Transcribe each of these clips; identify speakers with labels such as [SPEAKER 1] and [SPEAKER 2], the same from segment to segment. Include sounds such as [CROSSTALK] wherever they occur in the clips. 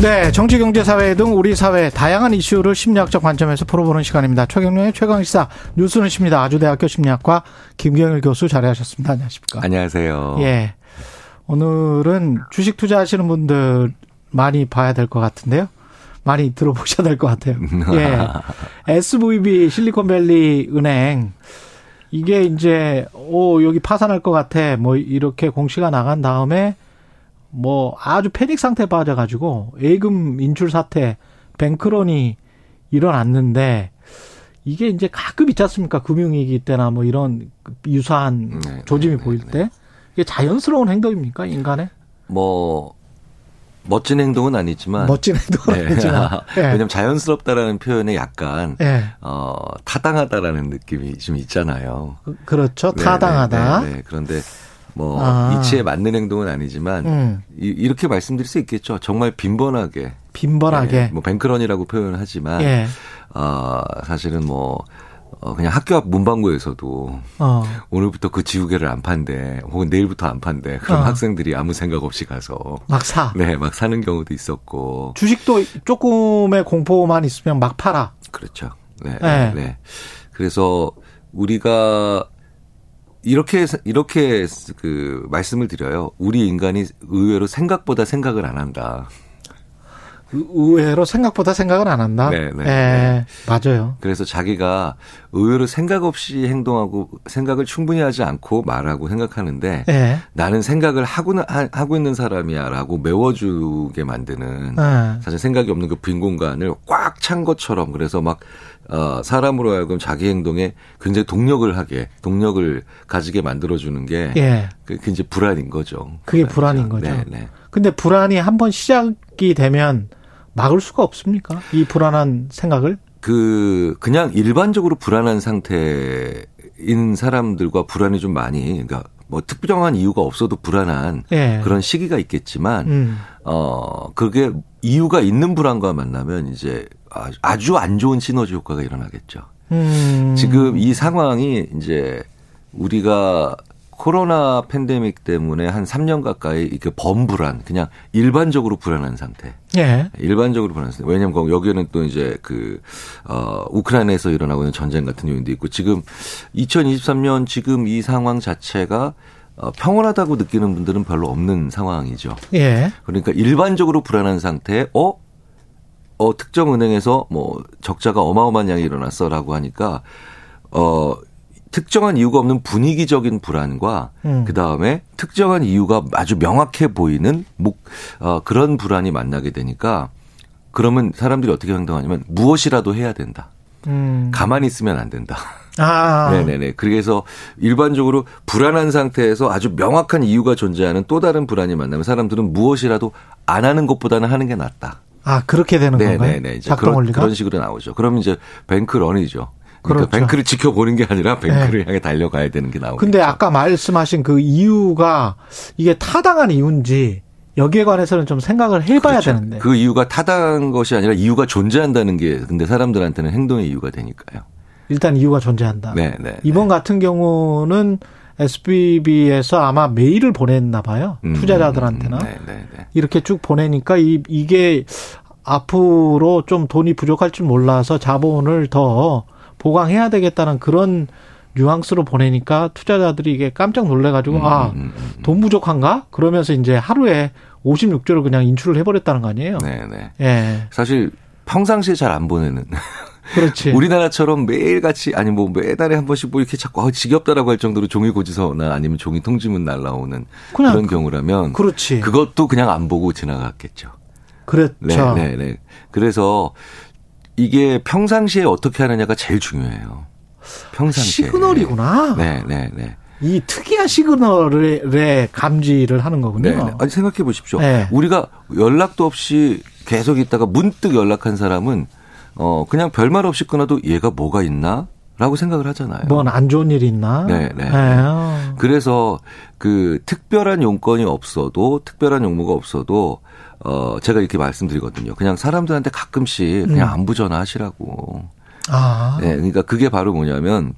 [SPEAKER 1] 네, 정치, 경제, 사회 등 우리 사회 다양한 이슈를 심리학적 관점에서 풀어보는 시간입니다. 최경련의 최강 시사 뉴스는 십니다. 아주대학교 심리학과 김경일 교수 자리하셨습니다. 안녕하십니까?
[SPEAKER 2] 안녕하세요.
[SPEAKER 1] 예. 오늘은 주식 투자하시는 분들 많이 봐야 될 것 같은데요. 많이 들어보셔야 될 것 같아요. [LAUGHS] 예. SVB 실리콘밸리 은행 이게 이제 오 여기 파산할 것 같아 뭐 이렇게 공시가 나간 다음에 뭐 아주 패닉 상태에 빠져가지고 예금 인출 사태, 뱅크런이 일어났는데 이게 이제 가끔 있지 않습니까? 금융위기 때나 뭐 이런 유사한 네, 조짐이 네, 보일 네, 때 이게 자연스러운 행동입니까 인간의?
[SPEAKER 2] 뭐 멋진 행동은 아니지만
[SPEAKER 1] 멋진 행동은 네. 아니지만 [LAUGHS]
[SPEAKER 2] 네. 왜냐하면 자연스럽다라는 표현에 약간 네. 어 타당하다라는 느낌이 좀 있잖아요.
[SPEAKER 1] 그 렇죠, 타당하다.
[SPEAKER 2] 네, 그런데 뭐 아. 이치에 맞는 행동은 아니지만 음. 이, 렇게 말씀드릴 수 있겠죠. 정말 빈번하게
[SPEAKER 1] 빈번하게
[SPEAKER 2] 예, 뭐 뱅크런이라고 표현하지만 예. 어, 사실은 뭐 어, 그냥 학교 앞 문방구에서도 어. 오늘부터 그 지우개를 안 판대 혹은 내일부터 안 판대 그럼 어. 학생들이 아무 생각 없이 가서
[SPEAKER 1] 막 사.
[SPEAKER 2] 네, 막 사는 경우도 있었고
[SPEAKER 1] 주식도 조금의 공포만 있으면 막 팔아.
[SPEAKER 2] 그렇죠. 네. 네. 네. 그래서 우리가 이렇게 이렇게 그 말씀을 드려요. 우리 인간이 의외로 생각보다 생각을 안 한다.
[SPEAKER 1] 의외로 생각보다 생각을 안 한다. 네, 네, 네, 네. 맞아요.
[SPEAKER 2] 그래서 자기가 의외로 생각 없이 행동하고 생각을 충분히 하지 않고 말하고 생각하는데 네. 나는 생각을 하고 하고 있는 사람이야라고 메워주게 만드는 네. 사실 생각이 없는 그 빈 공간을 꽉 찬 것처럼 그래서 막 어, 사람으로 하여금 자기 행동에 굉장히 동력을 하게, 동력을 가지게 만들어주는 게, 예. 그, 그 이제 불안인 거죠.
[SPEAKER 1] 그게 불안인 거죠. 네, 네. 근데 불안이 한번 시작이 되면 막을 수가 없습니까? 이 불안한 생각을?
[SPEAKER 2] 그, 그냥 일반적으로 불안한 상태인 사람들과 불안이 좀 많이, 그러니까 뭐 특별한 이유가 없어도 불안한 예. 그런 시기가 있겠지만, 음. 어, 그게 이유가 있는 불안과 만나면 이제 아주 안 좋은 시너지 효과가 일어나겠죠. 음. 지금 이 상황이 이제 우리가 코로나 팬데믹 때문에 한 3년 가까이 이렇게 범불안, 그냥 일반적으로 불안한 상태. 예. 일반적으로 불안한 상태. 왜냐면 여기에는 또 이제 그, 어, 우크라이나에서 일어나고 있는 전쟁 같은 요인도 있고 지금 2023년 지금 이 상황 자체가 어, 평온하다고 느끼는 분들은 별로 없는 상황이죠. 예. 그러니까 일반적으로 불안한 상태에, 어? 어, 특정 은행에서 뭐 적자가 어마어마한 양이 일어났어라고 하니까 어, 특정한 이유가 없는 분위기적인 불안과 음. 그 다음에 특정한 이유가 아주 명확해 보이는 목, 어, 그런 불안이 만나게 되니까 그러면 사람들이 어떻게 행동하냐면 무엇이라도 해야 된다. 음. 가만히 있으면 안 된다. 아. [LAUGHS] 네네네. 그래서 일반적으로 불안한 상태에서 아주 명확한 이유가 존재하는 또 다른 불안이 만나면 사람들은 무엇이라도 안 하는 것보다는 하는 게 낫다.
[SPEAKER 1] 아 그렇게 되는 네, 건가요? 네네.
[SPEAKER 2] 이제 그런, 그런 식으로 나오죠. 그러면 이제 뱅크런이죠. 그러니까 그렇죠. bank를 지켜보는 게 아니라 bank를 네. 향해 달려가야 되는 게 나오죠.
[SPEAKER 1] 근데 아까 말씀하신 그 이유가 이게 타당한 이유인지 여기에 관해서는 좀 생각을 해봐야 그렇죠. 되는데.
[SPEAKER 2] 그 이유가 타당한 것이 아니라 이유가 존재한다는 게 근데 사람들한테는 행동의 이유가 되니까요.
[SPEAKER 1] 일단 이유가 존재한다. 네, 네. 이번 네. 같은 경우는 SVB에서 아마 메일을 보냈나 봐요. 음, 투자자들한테나. 네, 네, 네. 이렇게 쭉 보내니까 이, 이게 앞으로 좀 돈이 부족할 줄 몰라서 자본을 더 보강해야 되겠다는 그런 뉘앙스로 보내니까 투자자들이 이게 깜짝 놀래가지고 음, 아, 음, 음, 음. 돈 부족한가? 그러면서 이제 하루에 56조를 그냥 인출을 해버렸다는 거 아니에요? 네, 네.
[SPEAKER 2] 예. 사실 평상시에 잘 안 보내는.
[SPEAKER 1] 그렇지. [LAUGHS]
[SPEAKER 2] 우리나라처럼 매일같이 아니 뭐 매달에 한 번씩 뭐 이렇게 자꾸 아, 지겹다라고 할 정도로 종이 고지서나 아니면 종이 통지문 날라오는 그런 그, 경우라면
[SPEAKER 1] 그렇지.
[SPEAKER 2] 그것도 그냥 안 보고 지나갔겠죠.
[SPEAKER 1] 그렇죠. 네,
[SPEAKER 2] 네, 네. 그래서 이게 평상시에 어떻게 하느냐가 제일 중요해요. 평상시에.
[SPEAKER 1] 시그널이구나.
[SPEAKER 2] 네, 네, 네.
[SPEAKER 1] 이 특이한 시그널의 감지를 하는 거군요. 네, 네.
[SPEAKER 2] 아니 생각해 보십시오. 네. 우리가 연락도 없이 계속 있다가 문득 연락한 사람은 어 그냥 별말 없이 끊어도 얘가 뭐가 있나? 라고 생각을 하잖아요.
[SPEAKER 1] 뭔 안 좋은 일이 있나?
[SPEAKER 2] 네, 네. 네. 그래서 그 특별한 용건이 없어도 특별한 용무가 없어도 어 제가 이렇게 말씀드리거든요. 그냥 사람들한테 가끔씩 그냥 음. 안부 전화하시라고. 아. 네, 그러니까 그게 바로 뭐냐면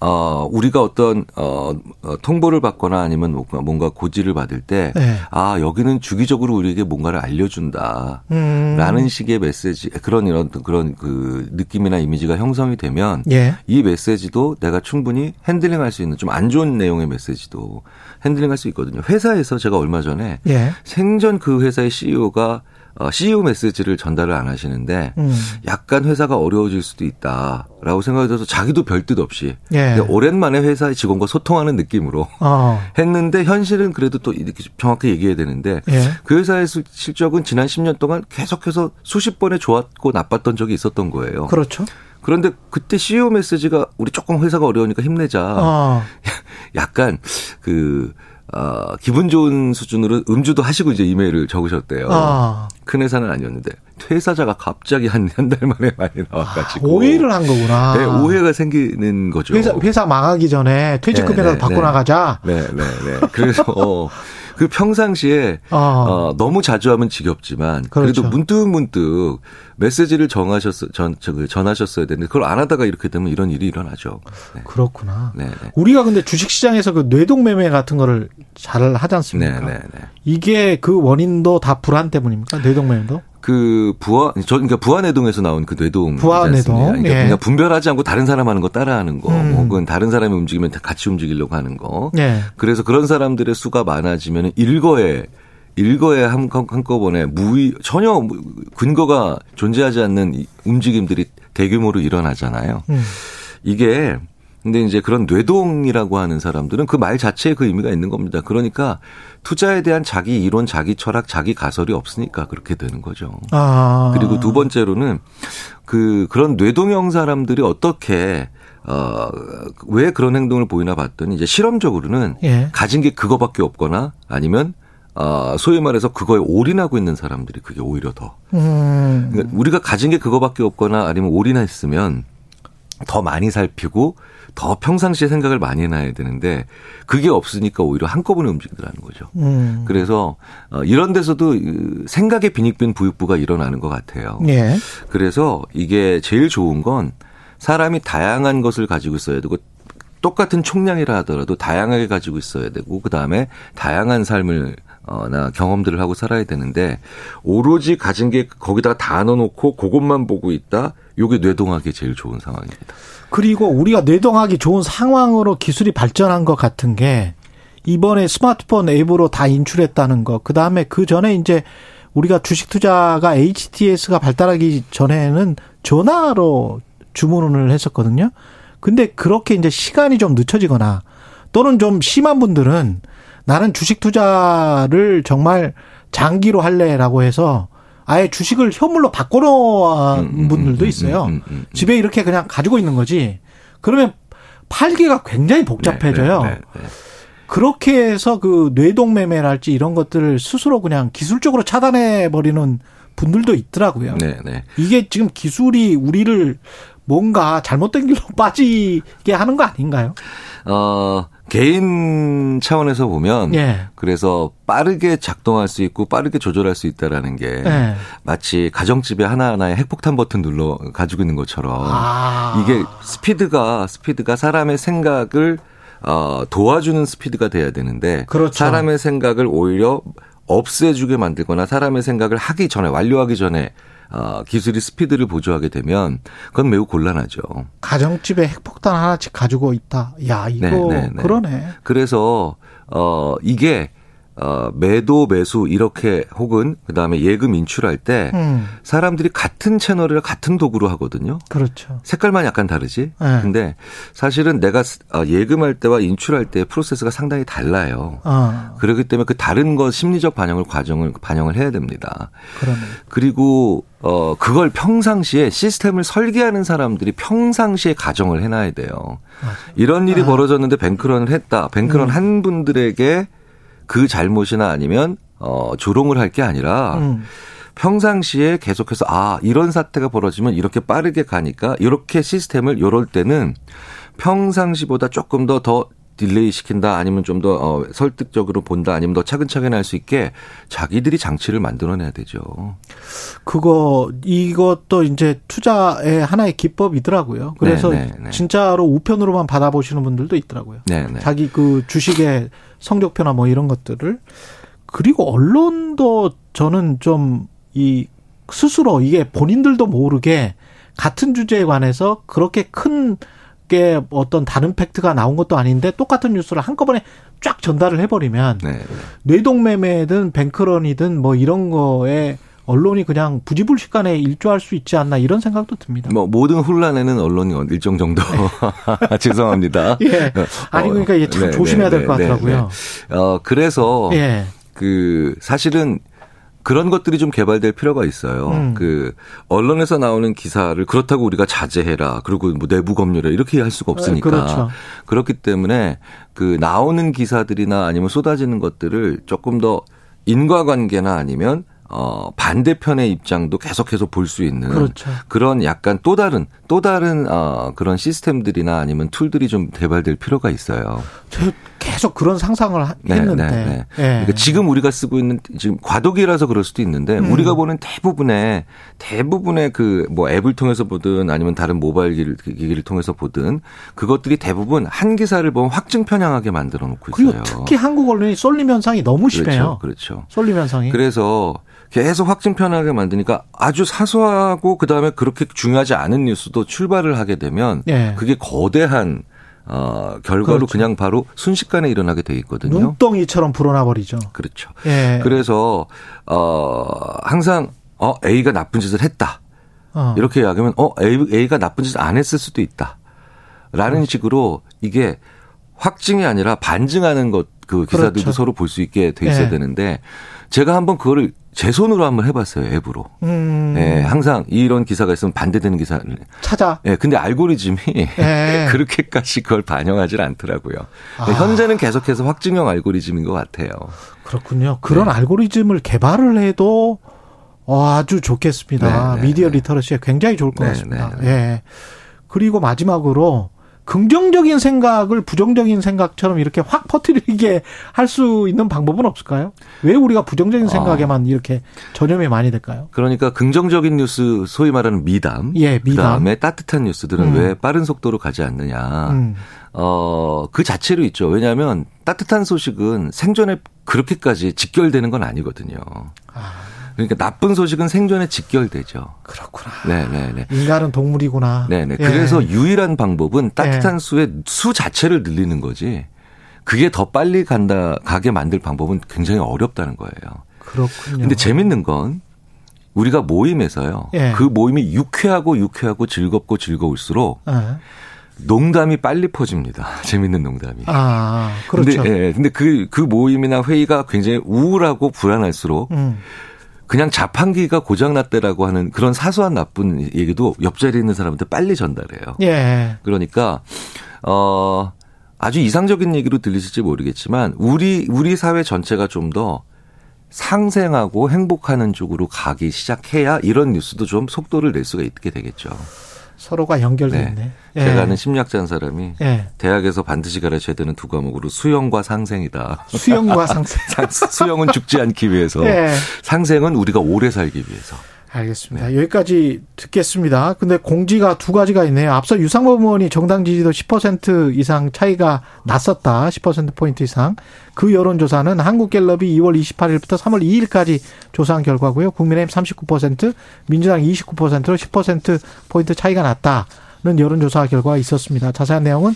[SPEAKER 2] 어, 우리가 어떤, 어, 어, 통보를 받거나 아니면 뭔가, 뭔가 고지를 받을 때, 네. 아, 여기는 주기적으로 우리에게 뭔가를 알려준다. 음. 라는 식의 메시지, 그런 이런, 그런 그 느낌이나 이미지가 형성이 되면, 예. 이 메시지도 내가 충분히 핸들링 할 수 있는 좀 안 좋은 내용의 메시지도 핸들링 할 수 있거든요. 회사에서 제가 얼마 전에 예. 생전 그 회사의 CEO가 어, CEO 메시지를 전달을 안 하시는데 음. 약간 회사가 어려워질 수도 있다라고 생각이 들어서 자기도 별뜻 없이 예. 오랜만에 회사의 직원과 소통하는 느낌으로 어. [LAUGHS] 했는데 현실은 그래도 또 이렇게 정확히 얘기해야 되는데 예. 그 회사의 실적은 지난 10년 동안 계속해서 수십 번에 좋았고 나빴던 적이 있었던 거예요.
[SPEAKER 1] 그렇죠.
[SPEAKER 2] 그런데 그때 CEO 메시지가 우리 조금 회사가 어려우니까 힘내자. 어. [LAUGHS] 약간 그 어, 기분 좋은 수준으로 음주도 하시고 이제 이메일을 적으셨대요. 아. 큰 회사는 아니었는데 퇴사자가 갑자기 한 한 달 만에 많이 나와가지고
[SPEAKER 1] 아, 오해를 한 거구나.
[SPEAKER 2] 네, 오해가 생기는 거죠.
[SPEAKER 1] 회사, 회사 망하기 전에 퇴직금이라도 네, 네, 받고
[SPEAKER 2] 네.
[SPEAKER 1] 나가자.
[SPEAKER 2] 네, 네, 네. 그래서 어, 그 평상시에 어. 어, 너무 자주 하면 지겹지만 그렇죠. 그래도 문득 문득 메시지를 정하셨어 전 저그 전하셨어야 되는데 그걸 안 하다가 이렇게 되면 이런 일이 일어나죠.
[SPEAKER 1] 네. 그렇구나. 네, 네. 우리가 근데 주식 시장에서 그 뇌동 매매 같은 거를 잘 하지 않습니까? 네, 네, 네. 이게 그 원인도 다 불안 때문입니까? 뇌동 매매도?
[SPEAKER 2] 그 부하 저 그러니까 부하내동에서 나온 그 뇌동
[SPEAKER 1] 부하내동
[SPEAKER 2] 그러니까, 예. 그러니까 분별하지 않고 다른 사람 하는 거 따라하는 거 음. 혹은 다른 사람이 움직이면 같이 움직이려고 하는 거 예. 그래서 그런 사람들의 수가 많아지면 일거에 일거에 한, 한꺼번에 무의 전혀 근거가 존재하지 않는 움직임들이 대규모로 일어나잖아요. 음. 이게 근데 이제 그런 뇌동이라고 하는 사람들은 그 말 자체에 그 의미가 있는 겁니다. 그러니까 투자에 대한 자기 이론, 자기 철학, 자기 가설이 없으니까 그렇게 되는 거죠. 아. 그리고 두 번째로는 그 그런 뇌동형 사람들이 어떻게 어, 왜 그런 행동을 보이나 봤더니 이제 실험적으로는 예. 가진 게 그거밖에 없거나 아니면 어, 소위 말해서 그거에 올인하고 있는 사람들이 그게 오히려 더. 음. 그러니까 우리가 가진 게 그거밖에 없거나 아니면 올인했으면 더 많이 살피고 더 평상시에 생각을 많이 해놔야 되는데 그게 없으니까 오히려 한꺼번에 움직이더라는 거죠. 음. 그래서 어, 이런 데서도 생각의 빈익빈 부익부가 일어나는 것 같아요. 예. 그래서 이게 제일 좋은 건 사람이 다양한 것을 가지고 있어야 되고 똑같은 총량이라 하더라도 다양하게 가지고 있어야 되고 그 다음에 다양한 삶을 어 나 경험들을 하고 살아야 되는데 오로지 가진 게 거기다가 다 넣어놓고 그것만 보고 있다. 요게 뇌동하기 제일 좋은 상황입니다.
[SPEAKER 1] 그리고 우리가 뇌동하기 좋은 상황으로 기술이 발전한 것 같은 게 이번에 스마트폰 앱으로 다 인출했다는 거. 그 다음에 그 전에 이제 우리가 주식 투자가 HTS가 발달하기 전에는 전화로 주문을 했었거든요. 근데 그렇게 이제 시간이 좀 늦춰지거나 또는 좀 심한 분들은 나는 주식 투자를 정말 장기로 할래라고 해서 아예 주식을 현물로 바꿔놓은 음, 음, 분들도 음, 있어요. 집에 이렇게 그냥 가지고 있는 거지. 그러면 팔기가 굉장히 복잡해져요. 네, 네, 네, 네. 그렇게 해서 그 뇌동매매랄지 이런 것들을 스스로 그냥 기술적으로 차단해 버리는 분들도 있더라고요. 이게 지금 기술이 우리를 뭔가 잘못된 길로 [LAUGHS] 빠지게 하는 거 아닌가요?
[SPEAKER 2] 어, 개인 차원에서 보면 예. 그래서 빠르게 작동할 수 있고 빠르게 조절할 수 있다라는 게 예. 마치 가정집에 하나하나의 핵폭탄 버튼 눌러 가지고 있는 것처럼 아. 이게 스피드가 스피드가 사람의 생각을 어, 도와주는 스피드가 돼야 되는데 그렇죠. 사람의 생각을 오히려 없애주게 만들거나 사람의 생각을 하기 전에 완료하기 전에 어, 기술이 스피드를 보조하게 되면 그건 매우 곤란하죠.
[SPEAKER 1] 가정집에 핵폭탄 하나씩 가지고 있다. 야 이거 네, 네, 네. 그러네.
[SPEAKER 2] 그래서 어 이게 어, 매도 매수 이렇게 혹은 그다음에 예금 인출할 때 음. 사람들이 같은 채널을 같은 도구로 하거든요.
[SPEAKER 1] 그렇죠.
[SPEAKER 2] 색깔만 약간 다르지. 네. 근데 사실은 내가 어, 예금할 때와 인출할 때 프로세스가 상당히 달라요. 어. 그렇기 때문에 그 다른 것 심리적 반영을 과정을 반영을 해야 됩니다. 그러네. 그리고 어 그걸 평상시에 시스템을 설계하는 사람들이 평상시에 가정을 해놔야 돼요. 맞아. 이런 일이 아. 벌어졌는데 뱅크런을 했다. 뱅크런 음. 한 분들에게 그 잘못이나 아니면 어 조롱을 할 게 아니라 음. 평상시에 계속해서 아 이런 사태가 벌어지면 이렇게 빠르게 가니까 이렇게 시스템을 요럴 때는 평상시보다 조금 더더 delay 시킨다 아니면 좀더 어, 설득적으로 본다 아니면 더 차근차근 할 수 있게 자기들이 장치를 만들어내야 되죠.
[SPEAKER 1] 그거 이것도 이제 투자의 하나의 기법이더라고요. 그래서 네네, 네, 네. 진짜로 우편으로만 받아보시는 분들도 있더라고요. 네네. 네. 자기 그 주식의 성적표나 뭐 이런 것들을 그리고 언론도 저는 좀 이 스스로 이게 본인들도 모르게 같은 주제에 관해서 그렇게 큰 게 어떤 다른 팩트가 나온 것도 아닌데 똑같은 뉴스를 한꺼번에 쫙 전달을 해버리면 네. 뇌동매매든 뱅크런이든 뭐 이런 거에 언론이 그냥 부지불식간에 일조할 수 있지 않나 이런 생각도 듭니다.
[SPEAKER 2] 뭐 모든 혼란에는 언론이 일정 정도 [LAUGHS] 죄송합니다.
[SPEAKER 1] 예. 아니 그러니까 참 네, 조심해야 될 것 같더라고요.
[SPEAKER 2] 어 그래서 예. 그 사실은 그런 것들이 좀 개발될 필요가 있어요. 음. 그 언론에서 나오는 기사를 그렇다고 우리가 자제해라. 그리고 뭐 내부 검열해 이렇게 할 수가 없으니까. 그렇죠. 그렇기 때문에 그 나오는 기사들이나 아니면 쏟아지는 것들을 조금 더 인과관계나 아니면 어, 반대편의 입장도 계속해서 볼 수 있는 그렇죠. 그런 약간 또 다른 또 다른 어, 그런 시스템들이나 아니면 툴들이 좀 개발될 필요가 있어요.
[SPEAKER 1] 저 계속 그런 상상을 네, 했는데 네, 네. 네.
[SPEAKER 2] 그러니까 지금 우리가 쓰고 있는 지금 과도기라서 그럴 수도 있는데 음. 우리가 보는 대부분의 대부분의 그 뭐 앱을 통해서 보든 아니면 다른 모바일 기기를 통해서 보든 그것들이 대부분 한 기사를 보면 확증 편향하게 만들어 놓고 있어요.
[SPEAKER 1] 그리고 특히 한국 언론이 쏠림 현상이 너무 심해요.
[SPEAKER 2] 그렇죠. 그렇죠.
[SPEAKER 1] 쏠림 현상이.
[SPEAKER 2] 그래서 계속 확증 편하게 만드니까 아주 사소하고 그다음에 그렇게 중요하지 않은 뉴스도 출발을 하게 되면 예. 그게 거대한 어, 결과로 그렇죠. 그냥 바로 순식간에 일어나게 돼 있거든요.
[SPEAKER 1] 눈덩이처럼 불어나 버리죠.
[SPEAKER 2] 그렇죠. 예. 그래서 어 항상 어 A가 나쁜 짓을 했다. 어. 이렇게 이야기하면 어 A, A가 나쁜 짓을 안 했을 수도 있다. 라는 어. 식으로 이게 확증이 아니라 반증하는 것 그 기사들도 그렇죠. 서로 볼 수 있게 돼 있어야 예. 되는데 제가 한번 그거를 제 손으로 한번 해봤어요 앱으로. 음. 예, 항상 이런 기사가 있으면 반대되는 기사
[SPEAKER 1] 찾아.
[SPEAKER 2] 예, 근데 알고리즘이 예. [LAUGHS] 그렇게까지 그걸 반영하질 않더라고요. 아. 현재는 계속해서 확증형 알고리즘인 것 같아요.
[SPEAKER 1] 그렇군요. 그런 네. 알고리즘을 개발을 해도 아주 좋겠습니다. 네, 네, 미디어 네. 리터러시에 굉장히 좋을 것 네, 같습니다. 네, 예. 그리고 마지막으로 긍정적인 생각을 부정적인 생각처럼 이렇게 확 퍼뜨리게 [LAUGHS] 할 수 있는 방법은 없을까요? 왜 우리가 부정적인 생각에만 아. 이렇게 전염이 많이 될까요?
[SPEAKER 2] 그러니까 긍정적인 뉴스 소위 말하는 미담, 예, 미담. 그다음에 따뜻한 뉴스들은 음. 왜 빠른 속도로 가지 않느냐. 음. 어, 그 자체로 있죠. 왜냐하면 따뜻한 소식은 생존에 그렇게까지 직결되는 건 아니거든요. 아. 그러니까 나쁜 소식은 생존에 직결되죠.
[SPEAKER 1] 그렇구나.
[SPEAKER 2] 네네네.
[SPEAKER 1] 인간은 동물이구나.
[SPEAKER 2] 네네. 예. 그래서 유일한 방법은 따뜻한 예. 수의 수 자체를 늘리는 거지. 그게 더 빨리 간다 가게 만들 방법은 굉장히 어렵다는 거예요.
[SPEAKER 1] 그렇군요.
[SPEAKER 2] 근데 재밌는 건 우리가 모임에서요. 예. 그 모임이 유쾌하고 유쾌하고 즐겁고 즐거울수록 예. 농담이 빨리 퍼집니다. [LAUGHS] 재밌는 농담이.
[SPEAKER 1] 아, 그렇죠.
[SPEAKER 2] 근데, 예, 근데 그, 그 모임이나 회의가 굉장히 우울하고 불안할수록 음. 그냥 자판기가 고장났대라고 하는 그런 사소한 나쁜 얘기도 옆자리에 있는 사람한테 빨리 전달해요.
[SPEAKER 1] 예.
[SPEAKER 2] 그러니까 어 아주 이상적인 얘기로 들리실지 모르겠지만 우리 우리 사회 전체가 좀 더 상생하고 행복하는 쪽으로 가기 시작해야 이런 뉴스도 좀 속도를 낼 수가 있게 되겠죠.
[SPEAKER 1] 서로가 연결돼 네. 있네.
[SPEAKER 2] 예. 제가 아는 심리학자는 사람이 예. 대학에서 반드시 가르쳐야 되는 두 과목으로 수영과 상생이다.
[SPEAKER 1] 수영과 상생. [LAUGHS]
[SPEAKER 2] 수영은 죽지 않기 위해서, 예. 상생은 우리가 오래 살기 위해서.
[SPEAKER 1] 알겠습니다. 네. 여기까지 듣겠습니다. 근데 공지가 두 가지가 있네요. 앞서 유상범 의원이 정당 지지도 10% 이상 차이가 났었다. 10%포인트 이상. 그 여론조사는 한국갤럽이 2월 28일부터 3월 2일까지 조사한 결과고요. 국민의힘 39%, 민주당 29%로 10%포인트 차이가 났다는 여론조사 결과가 있었습니다. 자세한 내용은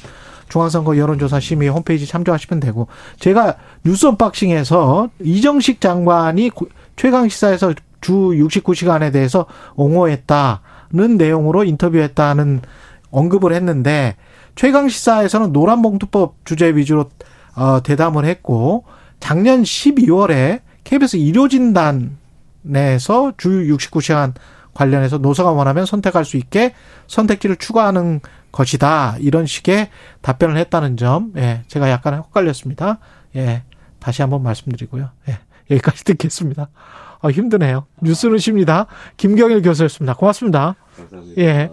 [SPEAKER 1] 중앙선거 여론조사 심의 홈페이지 참조하시면 되고 제가 뉴스 언박싱에서 이정식 장관이 최강 시사에서 주 69시간에 대해서 옹호했다는 내용으로 인터뷰했다는 언급을 했는데 최강 시사에서는 노란봉투법 주제 위주로 어, 대담을 했고 작년 12월에 KBS 의료진단에서 주 69시간 관련해서 노사가 원하면 선택할 수 있게 선택지를 추가하는 것이다. 이런 식의 답변을 했다는 점, 예, 제가 약간 헷갈렸습니다. 예, 다시 한번 말씀드리고요. 예. 여기까지 [LAUGHS] 듣겠습니다. 아, 힘드네요. 뉴스는 쉽니다. 김경일 교수였습니다. 고맙습니다.
[SPEAKER 2] 감사합니다.
[SPEAKER 1] 예.